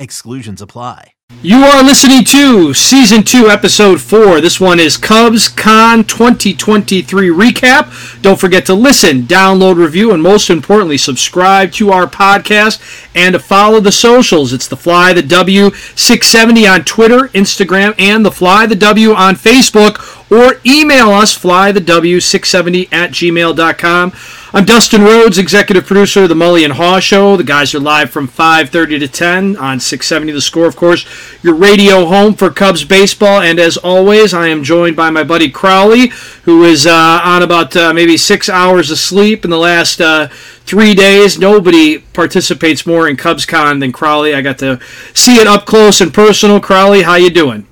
Exclusions apply. You are listening to Season 2, Episode 4. This one is Cubs Con 2023 recap. Don't forget to listen, download, review, and most importantly, subscribe to our podcast and to follow the socials. It's the Fly the W 670 on Twitter, Instagram, and the Fly the W on Facebook, or email us flythew670 at gmail.com. I'm Dustin Rhodes, executive producer of the Mully and Haugh Show. The guys are live from 5:30 to 10 on 670 The Score, of course, your radio home for Cubs baseball. And as always, I am joined by my buddy Crawly, who is uh, on about uh, maybe six hours of sleep in the last uh, three days. Nobody participates more in CubsCon than Crawly. I got to see it up close and personal. Crawly, how you doing?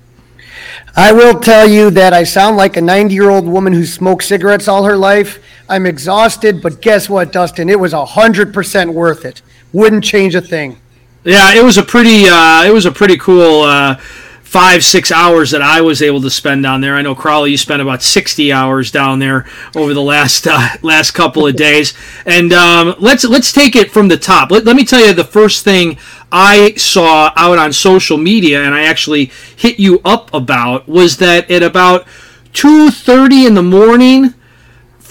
I will tell you that I sound like a 90 year old woman who smoked cigarettes all her life. I'm exhausted, but guess what, Dustin? It was 100% worth it. Wouldn't change a thing. Yeah, it was a pretty, uh, it was a pretty cool uh, five, six hours that I was able to spend down there. I know Crawly, you spent about 60 hours down there over the last uh, last couple of days. And um, let's let's take it from the top. Let, let me tell you the first thing I saw out on social media, and I actually hit you up about, was that at about 2:30 in the morning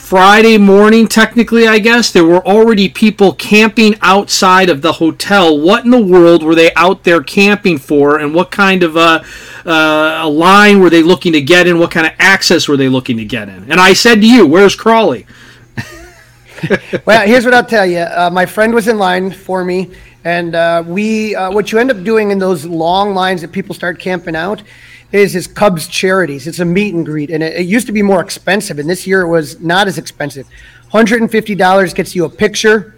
Friday morning, technically, I guess, there were already people camping outside of the hotel. What in the world were they out there camping for, and what kind of a, uh, a line were they looking to get in? What kind of access were they looking to get in? And I said to you, Where's Crawly? well, here's what I'll tell you. Uh, my friend was in line for me, and uh, we, uh, what you end up doing in those long lines that people start camping out is his Cubs charities. It's a meet and greet, and it, it used to be more expensive, and this year it was not as expensive. $150 gets you a picture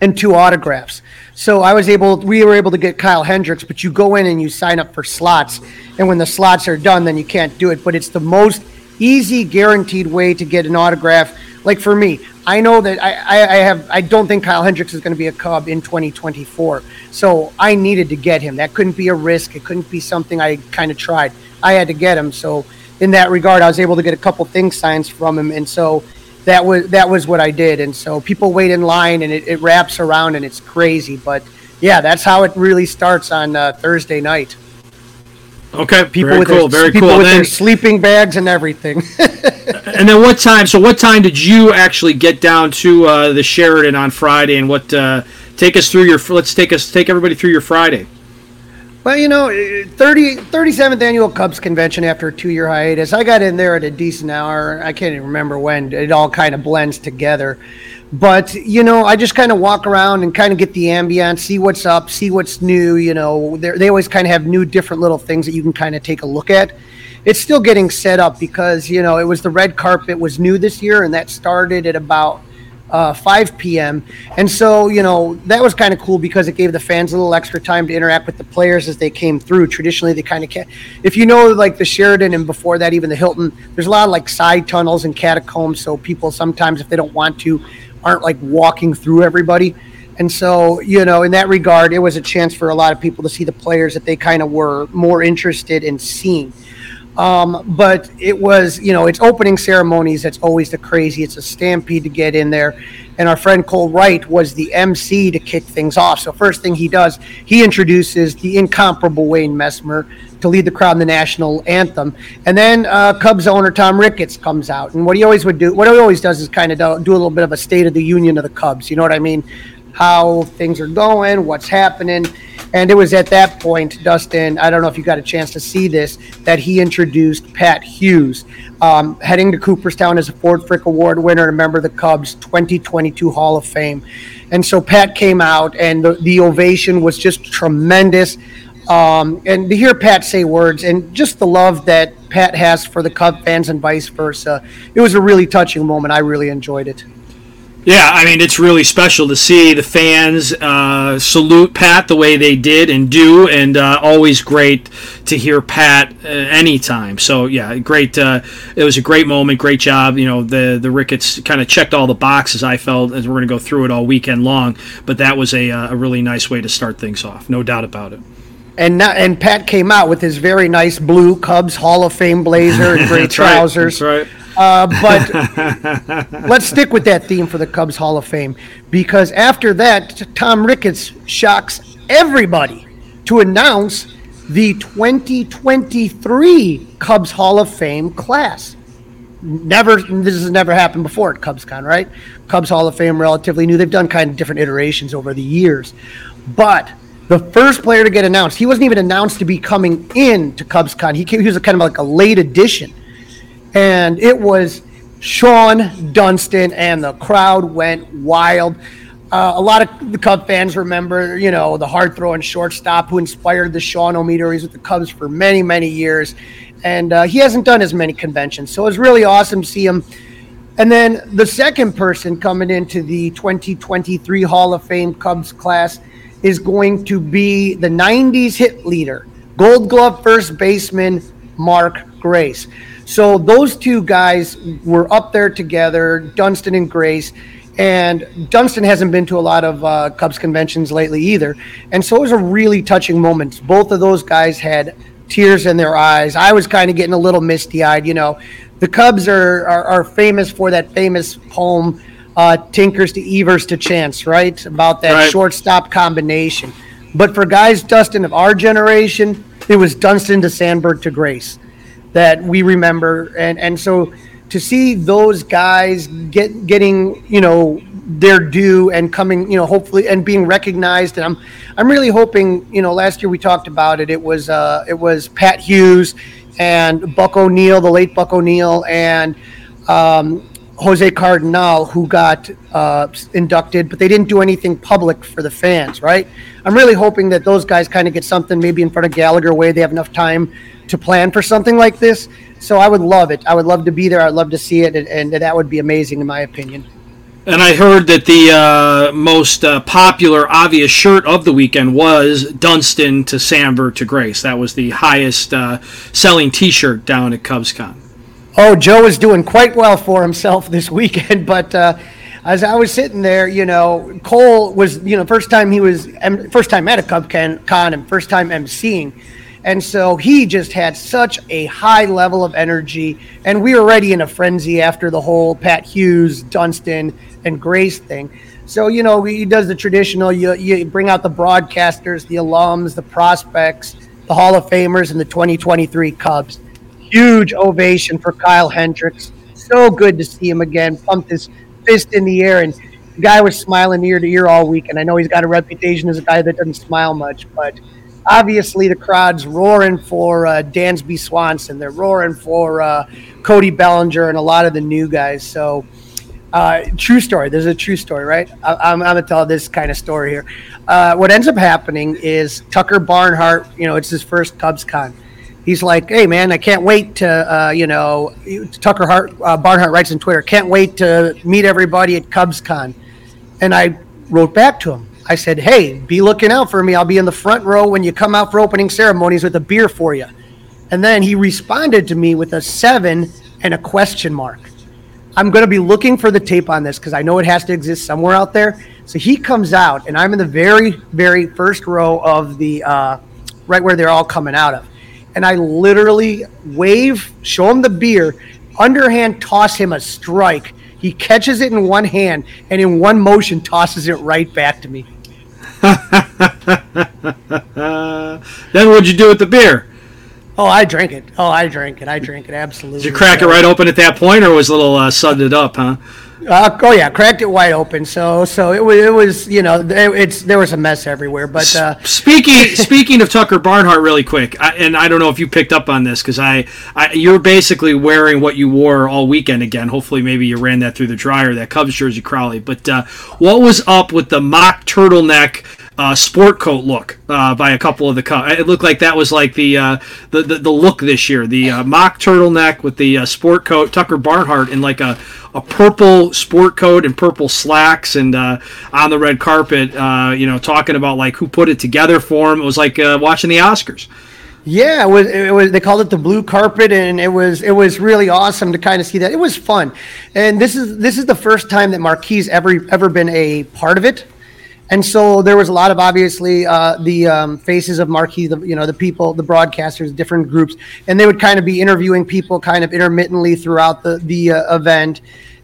and two autographs. So I was able, we were able to get Kyle Hendricks, but you go in and you sign up for slots, and when the slots are done, then you can't do it. But it's the most easy, guaranteed way to get an autograph. Like for me, I know that I, I, have I don't think Kyle Hendricks is going to be a Cub in 2024. So I needed to get him. That couldn't be a risk. It couldn't be something I kind of tried. I had to get him. So in that regard, I was able to get a couple things signed from him, and so that was that was what I did. And so people wait in line, and it, it wraps around, and it's crazy. But yeah, that's how it really starts on uh, Thursday night. Okay, people very with cool, their, very people cool. with Then, their sleeping bags and everything. and then what time? So what time did you actually get down to uh, the Sheraton on Friday? And what? Uh, take us through your. Let's take us take everybody through your Friday. Well, you know, 30, 37th annual Cubs convention after a two year hiatus. I got in there at a decent hour. I can't even remember when. It all kind of blends together. But, you know, I just kind of walk around and kind of get the ambiance, see what's up, see what's new. You know, They're, always kind of have new, different little things that you can kind of take a look at. It's still getting set up because, you know, it was the red carpet was new this year, and that started at about uh, 5 p.m. And so, you know, that was kind of cool because it gave the fans a little extra time to interact with the players as they came through. Traditionally, they kind of can't. If you know, like the Sheraton and before that, even the Hilton, there's a lot of like side tunnels and catacombs. So people sometimes, if they don't want to, aren't like walking through everybody. And so, you know, in that regard, it was a chance for a lot of people to see the players that they kind of were more interested in seeing. Um, but it was, you know, it's opening ceremonies. That's always the crazy. It's a stampede to get in there. And our friend Cole Wright was the MC to kick things off. So first thing he does, he introduces the incomparable Wayne Messmer to lead the crowd in the national anthem. And then uh, Cubs owner Tom Ricketts comes out. And what he always would do, what he always does is kind of do, do a little bit of a state of the union of the Cubs. You know what I mean? How things are going, what's happening And it was at that point, Dustin, I don't know if you got a chance to see this, that he introduced Pat Hughes, um, heading to Cooperstown as a Ford Frick Award winner and a member of the Cubs 2022 Hall of Fame. And so Pat came out, and the, the ovation was just tremendous. Um, and to hear Pat say words and just the love that Pat has for the Cub fans and vice versa, it was a really touching moment. I really enjoyed it. Yeah, I mean, it's really special to see the fans uh, salute Pat the way they did and do, and uh, always great to hear Pat uh, anytime. So, yeah, great. Uh, it was a great moment. Great job. You know, the, the Ricketts kind of checked all the boxes, I felt, as we're going to go through it all weekend long. But that was a, uh, a really nice way to start things off, no doubt about it. And now, and Pat came out with his very nice blue Cubs Hall of Fame blazer and gray trousers. Right. That's right. Uh, but let's stick with that theme for the Cubs Hall of Fame because after that, Tom Ricketts shocks everybody to announce the 2023 Cubs Hall of Fame class. Never, this has never happened before at CubsCon, right? Cubs Hall of Fame, relatively new. They've done kind of different iterations over the years, but the first player to get announced, he wasn't even announced to be coming in to CubsCon. He came, he was a kind of like a late addition and it was Shawon Dunston, and the crowd went wild. Uh, a lot of the Cub fans remember, you know, the hard throwing shortstop who inspired the Shawon-O-Meter. He's with the Cubs for many, many years, and uh, he hasn't done as many conventions. So it was really awesome to see him. And then the second person coming into the 2023 Hall of Fame Cubs class is going to be the 90s hit leader, Gold Glove first baseman Mark Grace. So those two guys were up there together, Dunston and Grace. And Dunston hasn't been to a lot of uh, Cubs conventions lately either. And so it was a really touching moment. Both of those guys had tears in their eyes. I was kind of getting a little misty eyed. You know, the Cubs are, are, are famous for that famous poem, uh, Tinkers to Evers to Chance, right? About that right. shortstop combination. But for guys, Dustin, of our generation, it was Dunston to Sandberg to Grace that we remember, and and so to see those guys get getting you know their due and coming you know hopefully and being recognized and I'm I'm really hoping you know last year we talked about it it was uh it was Pat Hughes and Buck O'Neil, the late Buck O'Neil, and um, Jose Cardenal who got uh, inducted but they didn't do anything public for the fans right I'm really hoping that those guys kind of get something maybe in front of Gallagher way they have enough time to plan for something like this. So I would love it. I would love to be there. I'd love to see it, and, and that would be amazing, in my opinion. And I heard that the uh, most uh, popular, obvious shirt of the weekend was Dunston to Sandberg to Grace. That was the highest uh, selling T-shirt down at CubsCon. Oh, Joe is doing quite well for himself this weekend. But uh, as I was sitting there, you know, Cole was, you know, first time he was, first time at a Cub Con and first time emceeing. And so he just had such a high level of energy. And we were already in a frenzy after the whole Pat Hughes, Dunston, and Grace thing. So, you know, he does the traditional, you, you bring out the broadcasters, the alums, the prospects, the Hall of Famers, and the 2023 Cubs. Huge ovation for Kyle Hendricks. So good to see him again. Pumped his fist in the air. And the guy was smiling ear to ear all week. And I know he's got a reputation as a guy that doesn't smile much, but obviously the crowd's roaring for uh, Dansby Swanson. They're roaring for uh, Cody Bellinger and a lot of the new guys. So, uh, true story. There's a true story, right? I, am going to tell this kind of story here. Uh, what ends up happening is Tucker Barnhart, you know, it's his first Cubs con. He's like, hey, man, I can't wait to, uh, you know, Tucker Hart, uh, Barnhart writes on Twitter, can't wait to meet everybody at Cubs con. And I wrote back to him I said, hey, be looking out for me. I'll be in the front row when you come out for opening ceremonies with a beer for you. And then he responded to me with a seven and a question mark. I'm going to be looking for the tape on this because I know it has to exist somewhere out there. So he comes out, and I'm in the very, very first row of the uh, right where they're all coming out of. And I literally wave, show him the beer, underhand toss him a strike. He catches it in one hand and in one motion tosses it right back to me. then what'd you do with the beer? Oh, I drank it. Oh, I drank it. I drank it absolutely. Did you crack it right open at that point, or was a little uh, sudded up, huh? Uh, oh yeah, cracked it wide open. So so it was it was you know it, it's there was a mess everywhere. But uh, speaking speaking of Tucker Barnhart, really quick, I, and I don't know if you picked up on this because I, I you're basically wearing what you wore all weekend again. Hopefully, maybe you ran that through the dryer, that Cubs jersey, Crawly. But uh, what was up with the mock turtleneck? Uh, sport coat look uh, by a couple of the co- it looked like that was like the uh, the, the, the look this year the uh, mock turtleneck with the uh, sport coat Tucker Barnhart in like a, a purple sport coat and purple slacks and uh, on the red carpet you know talking about like who put it together for him it was like watching the Oscars yeah, it was, it was. They called it the blue carpet, and it was it was really awesome to kind of see that. It was fun, and this is this is the first time that Marquee ever ever been a part of it. And so there was a lot of obviously uh, the um, faces of marquee, the you know the people, the broadcasters, different groups, and they would kind of be interviewing people kind of intermittently throughout the the uh, event,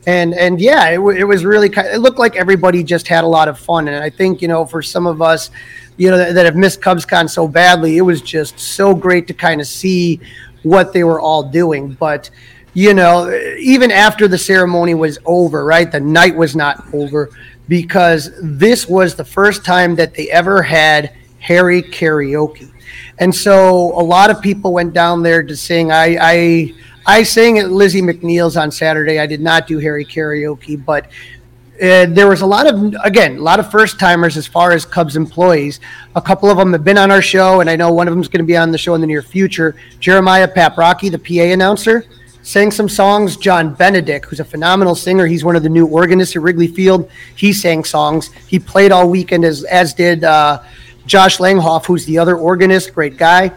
and and yeah, it, w- it was really kind. Of, it looked like everybody just had a lot of fun, and I think you know for some of us, you know that, that have missed CubsCon so badly, it was just so great to kind of see what they were all doing, but you know, even after the ceremony was over, right? The night was not over because this was the first time that they ever had Harry karaoke. And so a lot of people went down there to sing. I, I, I sang at Lizzie McNeill's on Saturday. I did not do Harry karaoke, but uh, there was a lot of again a lot of first timers as far as Cubs employees. A couple of them have been on our show, and I know one of them is going to be on the show in the near future. Jeremiah Paprocki, the PA announcer, sang some songs. John Benedict, who's a phenomenal singer, he's one of the new organists at Wrigley Field. He sang songs. He played all weekend, as as did uh, Josh Langhoff, who's the other organist, great guy.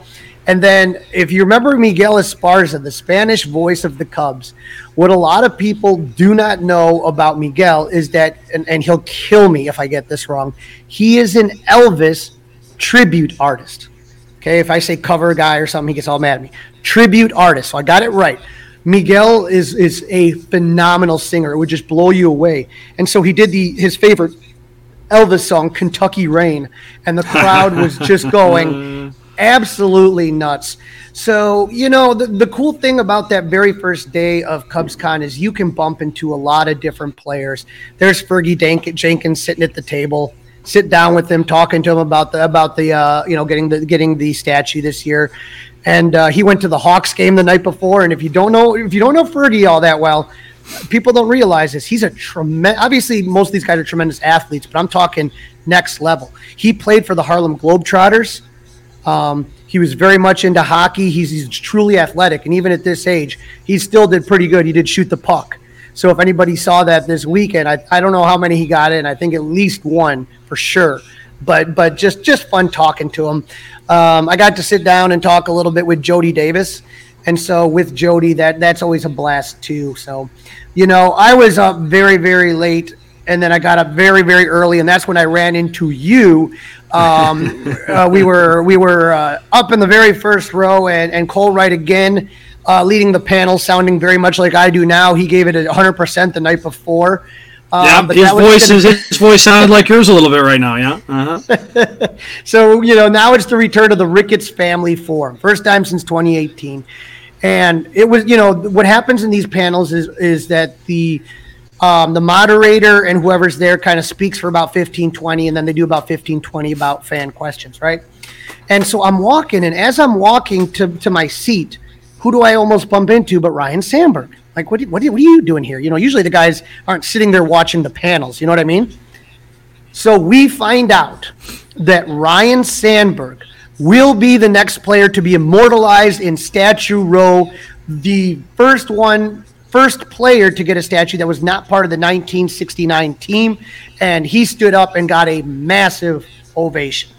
And then, if you remember Miguel Esparza, the Spanish voice of the Cubs, what a lot of people do not know about Miguel is that, and, and he'll kill me if I get this wrong, he is an Elvis tribute artist. Okay, if I say cover guy or something, he gets all mad at me. Tribute artist. So I got it right. Miguel is is a phenomenal singer. It would just blow you away. And so he did the his favorite Elvis song, Kentucky Rain, and the crowd was just going absolutely nuts. So, you know, the, the cool thing about that very first day of CubsCon is you can bump into a lot of different players. There's Fergie Dank- Jenkins sitting at the table. Sit down with him, talking to him about the about the uh, you know getting the getting the statue this year and uh, he went to the Hawks game the night before. And if you don't know, if you don't know Fergie all that well, people don't realize this. He's a tremendous. Obviously, most of these guys are tremendous athletes, but I'm talking next level. He played for the Harlem Globetrotters. Um, he was very much into hockey. He's, he's truly athletic, and even at this age, he still did pretty good. He did shoot the puck. So if anybody saw that this weekend, I, I don't know how many he got in. I think at least one for sure but but just just fun talking to him. Um, I got to sit down and talk a little bit with Jody Davis, and so with Jody, that that's always a blast too. So, you know, I was up very very late, and then I got up very very early, and that's when I ran into you. Um, uh, we were we were uh, up in the very first row, and and Cole Wright again. Uh, leading the panel, sounding very much like I do now. He gave it 100% the night before. Um, yeah, his voice is his voice sounded like yours a little bit right now. Yeah. Uh-huh. so you know now it's the return of the Ricketts family forum, first time since 2018, and it was you know what happens in these panels is is that the um, the moderator and whoever's there kind of speaks for about 15 20 and then they do about 15 20 about fan questions right and so i'm walking and as i'm walking to, to my seat who do i almost bump into but Ryne Sandberg like, what, what, what are you doing here? You know, usually the guys aren't sitting there watching the panels. You know what I mean? So we find out that Ryne Sandberg will be the next player to be immortalized in Statue Row, the first one, first player to get a statue that was not part of the 1969 team, and he stood up and got a massive ovation.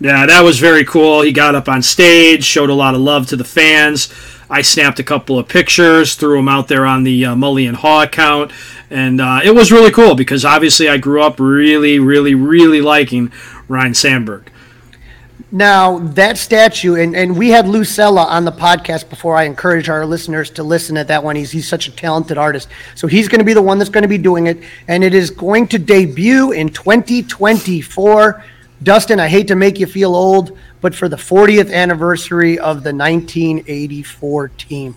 Yeah, that was very cool. He got up on stage, showed a lot of love to the fans. I snapped a couple of pictures, threw them out there on the uh, Mully and Haugh account, and uh, it was really cool because obviously I grew up really, really, really liking Ryne Sandberg. Now that statue, and, and we had Lou Cella on the podcast before. I encourage our listeners to listen to that one. He's he's such a talented artist, so he's going to be the one that's going to be doing it, and it is going to debut in 2024. Dustin, I hate to make you feel old, but for the 40th anniversary of the 1984 team.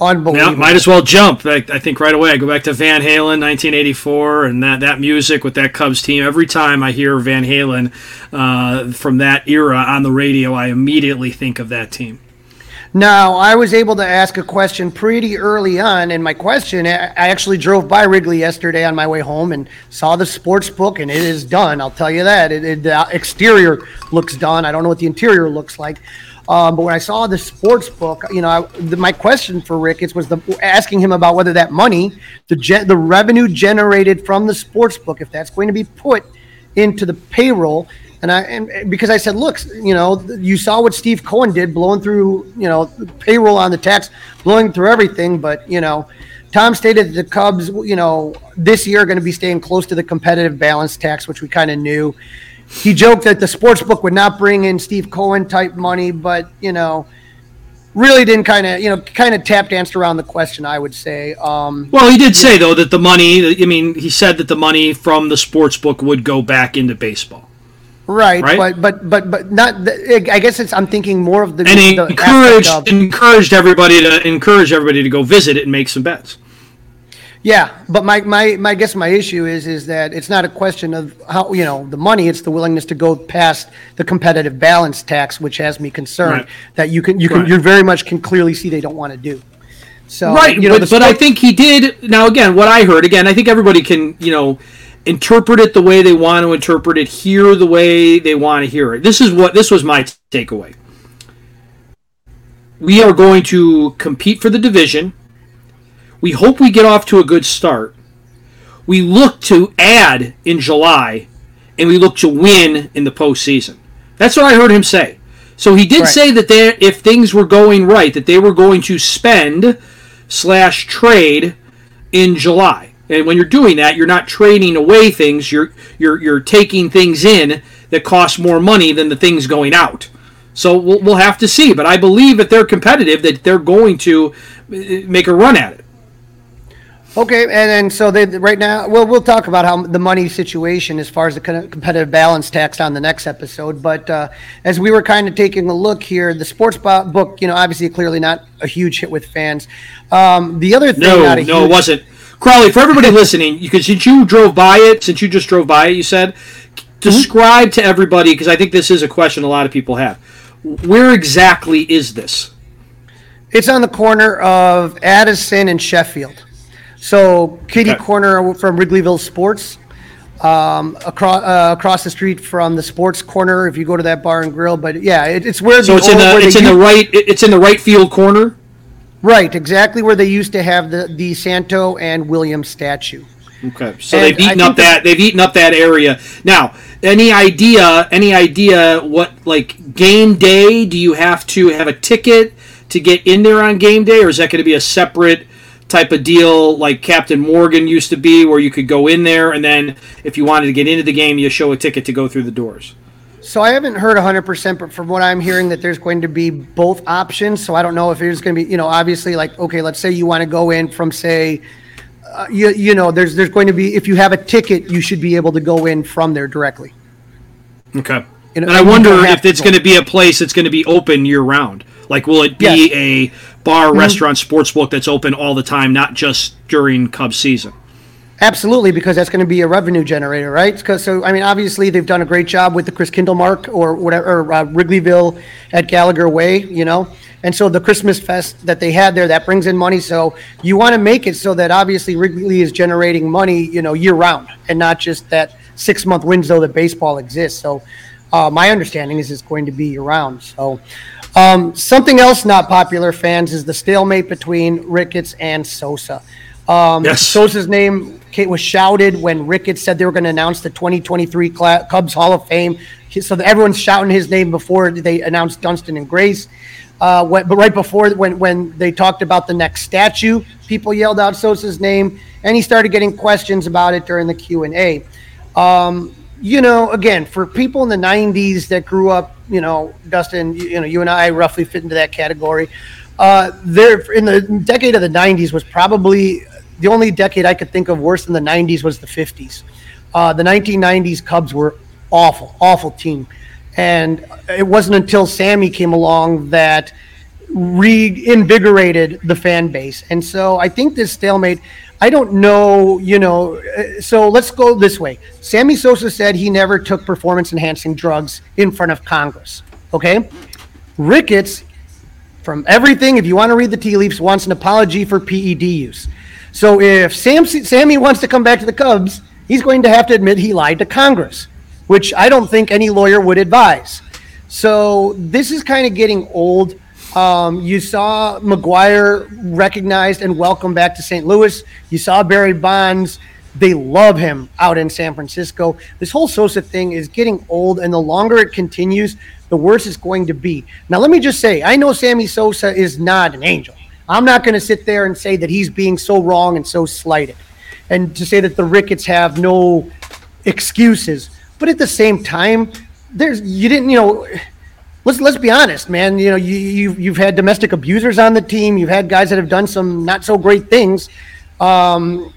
Unbelievable. Yeah, might as well jump. I, I think right away. I go back to Van Halen, 1984, and that, that music with that Cubs team. Every time I hear Van Halen uh, from that era on the radio, I immediately think of that team. Now, I was able to ask a question pretty early on, and my question, I actually drove by Wrigley yesterday on my way home and saw the sports book, and it is done. I'll tell you that. It, it, the exterior looks done. I don't know what the interior looks like. Um, but when I saw the sports book, you know, I, the, my question for Ricketts was the, asking him about whether that money, the gen, the revenue generated from the sports book, if that's going to be put into the payroll, and I and because I said, look, you know, you saw what Steve Cohen did, blowing through, you know, payroll on the tax, blowing through everything. But you know, Tom stated that the Cubs, you know, this year are going to be staying close to the competitive balance tax, which we kind of knew. He joked that the sports book would not bring in Steve Cohen type money, but you know, really didn't kind of you know kind of tap danced around the question. I would say. Um, well, he did say though that the money. I mean, he said that the money from the sports book would go back into baseball. Right, right, but but but but not. The, I guess it's. I'm thinking more of the. And he the encouraged of, encouraged everybody to encourage everybody to go visit it and make some bets. Yeah, but my my my guess my issue is is that it's not a question of how you know the money. It's the willingness to go past the competitive balance tax, which has me concerned right. that you can you can right. you very much can clearly see they don't want to do. So right, you know, but, but I think he did. Now again, what I heard again, I think everybody can you know interpret it the way they want to interpret it, hear the way they want to hear it. This is what this was my takeaway. We are going to compete for the division. We hope we get off to a good start. We look to add in July, and we look to win in the postseason. That's what I heard him say. So he did right. say that they, if things were going right, that they were going to spend slash trade in July. And when you're doing that, you're not trading away things. You're you're you're taking things in that cost more money than the things going out. So we'll, we'll have to see. But I believe if they're competitive, that they're going to uh, make a run at it. Okay, and then so they right now, well, we'll talk about how the money situation as far as the competitive balance tax on the next episode. But uh, as we were kind of taking a look here, the sports book, you know, obviously clearly not a huge hit with fans. Um, the other thing, no, no, huge, it wasn't. Crawly, for everybody listening, because since you drove by it, since you just drove by it, you said, describe mm-hmm. to everybody because I think this is a question a lot of people have. Where exactly is this? It's on the corner of Addison and Sheffield. So, kitty okay. corner from Wrigleyville Sports. Um, across uh, across the street from the sports corner, if you go to that bar and grill, but yeah, it, it's where. So it's in the it's in the right it's in the right field corner. Right, exactly where they used to have the the Santo and William statue. Okay, so and they've eaten up that they've eaten up that area. Now, any idea? Any idea what like game day? Do you have to have a ticket to get in there on game day, or is that going to be a separate type of deal like Captain Morgan used to be, where you could go in there and then if you wanted to get into the game, you show a ticket to go through the doors? So I haven't heard 100%, but from what I'm hearing, that there's going to be both options. So I don't know if there's going to be, you know, obviously, like, okay, let's say you want to go in from, say, uh, you, you know, there's there's going to be if you have a ticket, you should be able to go in from there directly. Okay. Know, and I wonder if it's going to be a place that's going to be open year round. Like, will it be yes. a bar, mm-hmm. restaurant, sports book that's open all the time, not just during Cubs season? Absolutely, because that's going to be a revenue generator, right? Because so I mean, obviously they've done a great job with the Christkindlmarkt or whatever, or, uh, Wrigleyville at Gallagher Way, you know. And so the Christmas fest that they had there that brings in money. So you want to make it so that obviously Wrigley is generating money, you know, year round, and not just that six month window that baseball exists. So uh, my understanding is it's going to be year round. So um, something else not popular fans is the stalemate between Ricketts and Sosa. Um, Yes. Sosa's name Kate was shouted when Ricketts said they were going to announce the 2023 Cla- Cubs Hall of Fame. So everyone's shouting his name before they announced Dunston and Grace. Uh, when, but right before when when they talked about the next statue, people yelled out Sosa's name, and he started getting questions about it during the Q and A. Um, you know, again, for people in the '90s that grew up, you know, Dustin, you, you know, you and I roughly fit into that category. Uh, there, in the decade of the '90s, was probably the only decade I could think of worse than the '90s was the '50s. Uh, the 1990s Cubs were awful, awful team, and it wasn't until Sammy came along that reinvigorated the fan base. And so I think this stalemate, I don't know, you know, uh, so let's go this way. Sammy Sosa said he never took performance enhancing drugs in front of Congress. Okay? Ricketts, from everything, if you want to read the tea leaves, wants an apology for PED use. So if Sam, Sammy wants to come back to the Cubs, he's going to have to admit he lied to Congress, which I don't think any lawyer would advise. So this is kind of getting old. Um, you saw McGwire recognized and welcomed back to St. Louis. You saw Barry Bonds. They love him out in San Francisco. This whole Sosa thing is getting old, and the longer it continues, the worse it's going to be. Now, let me just say, I know Sammy Sosa is not an angel. I'm not going to sit there and say that he's being so wrong and so slighted, and to say that the Ricketts have no excuses. But at the same time, there's you didn't, you know let's let's be honest, man. You know, you you've, you've had domestic abusers on the team. You've had guys that have done some not so great things. Um,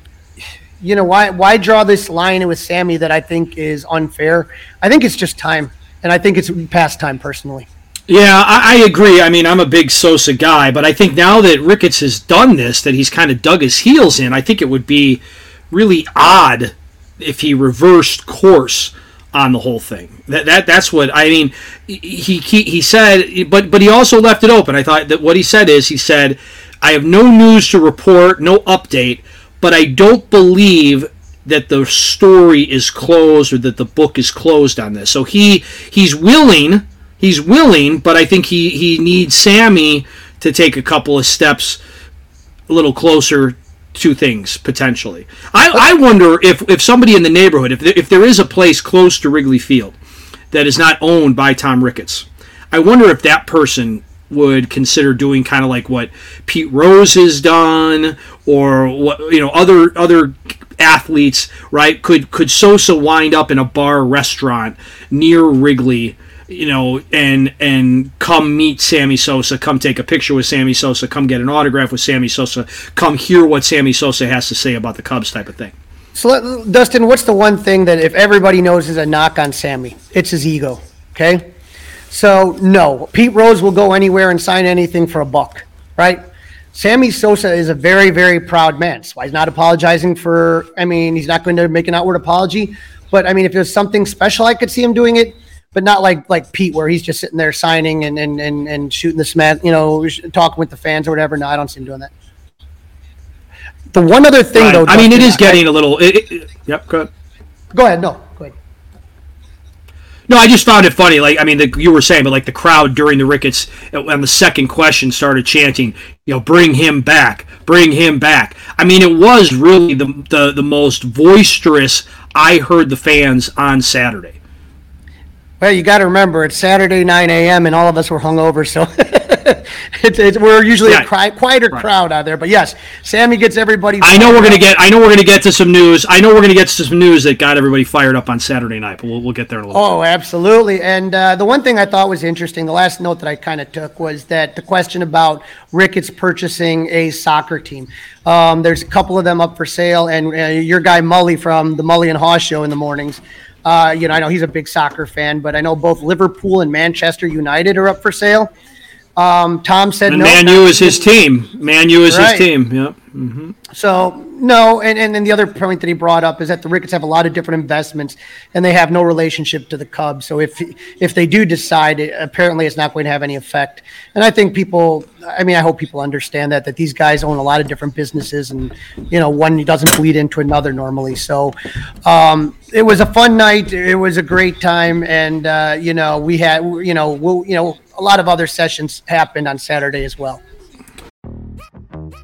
you know, why why draw this line with Sammy that I think is unfair? I think it's just time, and I think it's past time personally. Yeah, I, I agree. I mean, I'm a big Sosa guy, but I think now that Ricketts has done this, that he's kind of dug his heels in, I think it would be really odd if he reversed course on the whole thing. That, that that's what I mean. He, he he said, but but he also left it open. I thought that what he said is he said, "I have no news to report, no update, but I don't believe." That the story is closed or that the book is closed on this. So he he's willing, he's willing, but I think he he needs Sammy to take a couple of steps a little closer to things potentially. I, I wonder if, if somebody in the neighborhood, if there, if there is a place close to Wrigley Field that is not owned by Tom Ricketts, I wonder if that person would consider doing kind of like what Pete Rose has done, or what you know other other athletes, right? Could could Sosa wind up in a bar restaurant near Wrigley? You know, and and come meet Sammy Sosa, come take a picture with Sammy Sosa, come get an autograph with Sammy Sosa, come hear what Sammy Sosa has to say about the Cubs, type of thing. So, let, Dustin, what's the one thing that if everybody knows is a knock on Sammy? It's his ego. Okay, so no, Pete Rose will go anywhere and sign anything for a buck, right? Sammy Sosa is a very, very proud man. So he's not apologizing for. I mean, he's not going to make an outward apology. But I mean, if there's something special, I could see him doing it but not like like Pete, where he's just sitting there signing and and and, and shooting the smash, you know, talking with the fans or whatever. No, I don't see him doing that. The one other thing, though, I mean, it is getting a little. It, it, yep, go ahead. Go ahead. No, go ahead. No, I just found it funny. Like, I mean, the, you were saying, but like the crowd during the Ricketts uh, on the second question started chanting, you know, bring him back, bring him back. I mean, it was really the the, the most boisterous I heard the fans on Saturday. Well, you got to remember it's Saturday 9 a.m. and all of us were hungover, so it's, it's, we're usually Right. a cri- quieter crowd out there. But yes, Sammy gets everybody. I know we're gonna get. I know we're gonna get to some news. I know we're gonna get to some news that got everybody fired up on Saturday night. But we'll, we'll get there in a little. Oh, absolutely. And uh, the one thing I thought was interesting, the last note that I kind of took was that the question about Ricketts purchasing a soccer team. Um, there's a couple of them up for sale, and uh, your guy Mully from the Mully and Haugh show in the mornings. Uh, you know, I know he's a big soccer fan, but I know both Liverpool and Manchester United are up for sale. Um, Tom said and no. Man U is his team. Man Manu is Right. his team. Yep. Hmm So no, and, and then the other point that he brought up is that the Ricketts have a lot of different investments, and they have no relationship to the Cubs. So if if they do decide, it, apparently it's not going to have any effect. And I think people, I mean, I hope people understand that that these guys own a lot of different businesses, and you know, one doesn't bleed into another normally. So um, it was a fun night. It was a great time, and uh, you know, we had, you know, we'll, you know, a lot of other sessions happened on Saturday as well.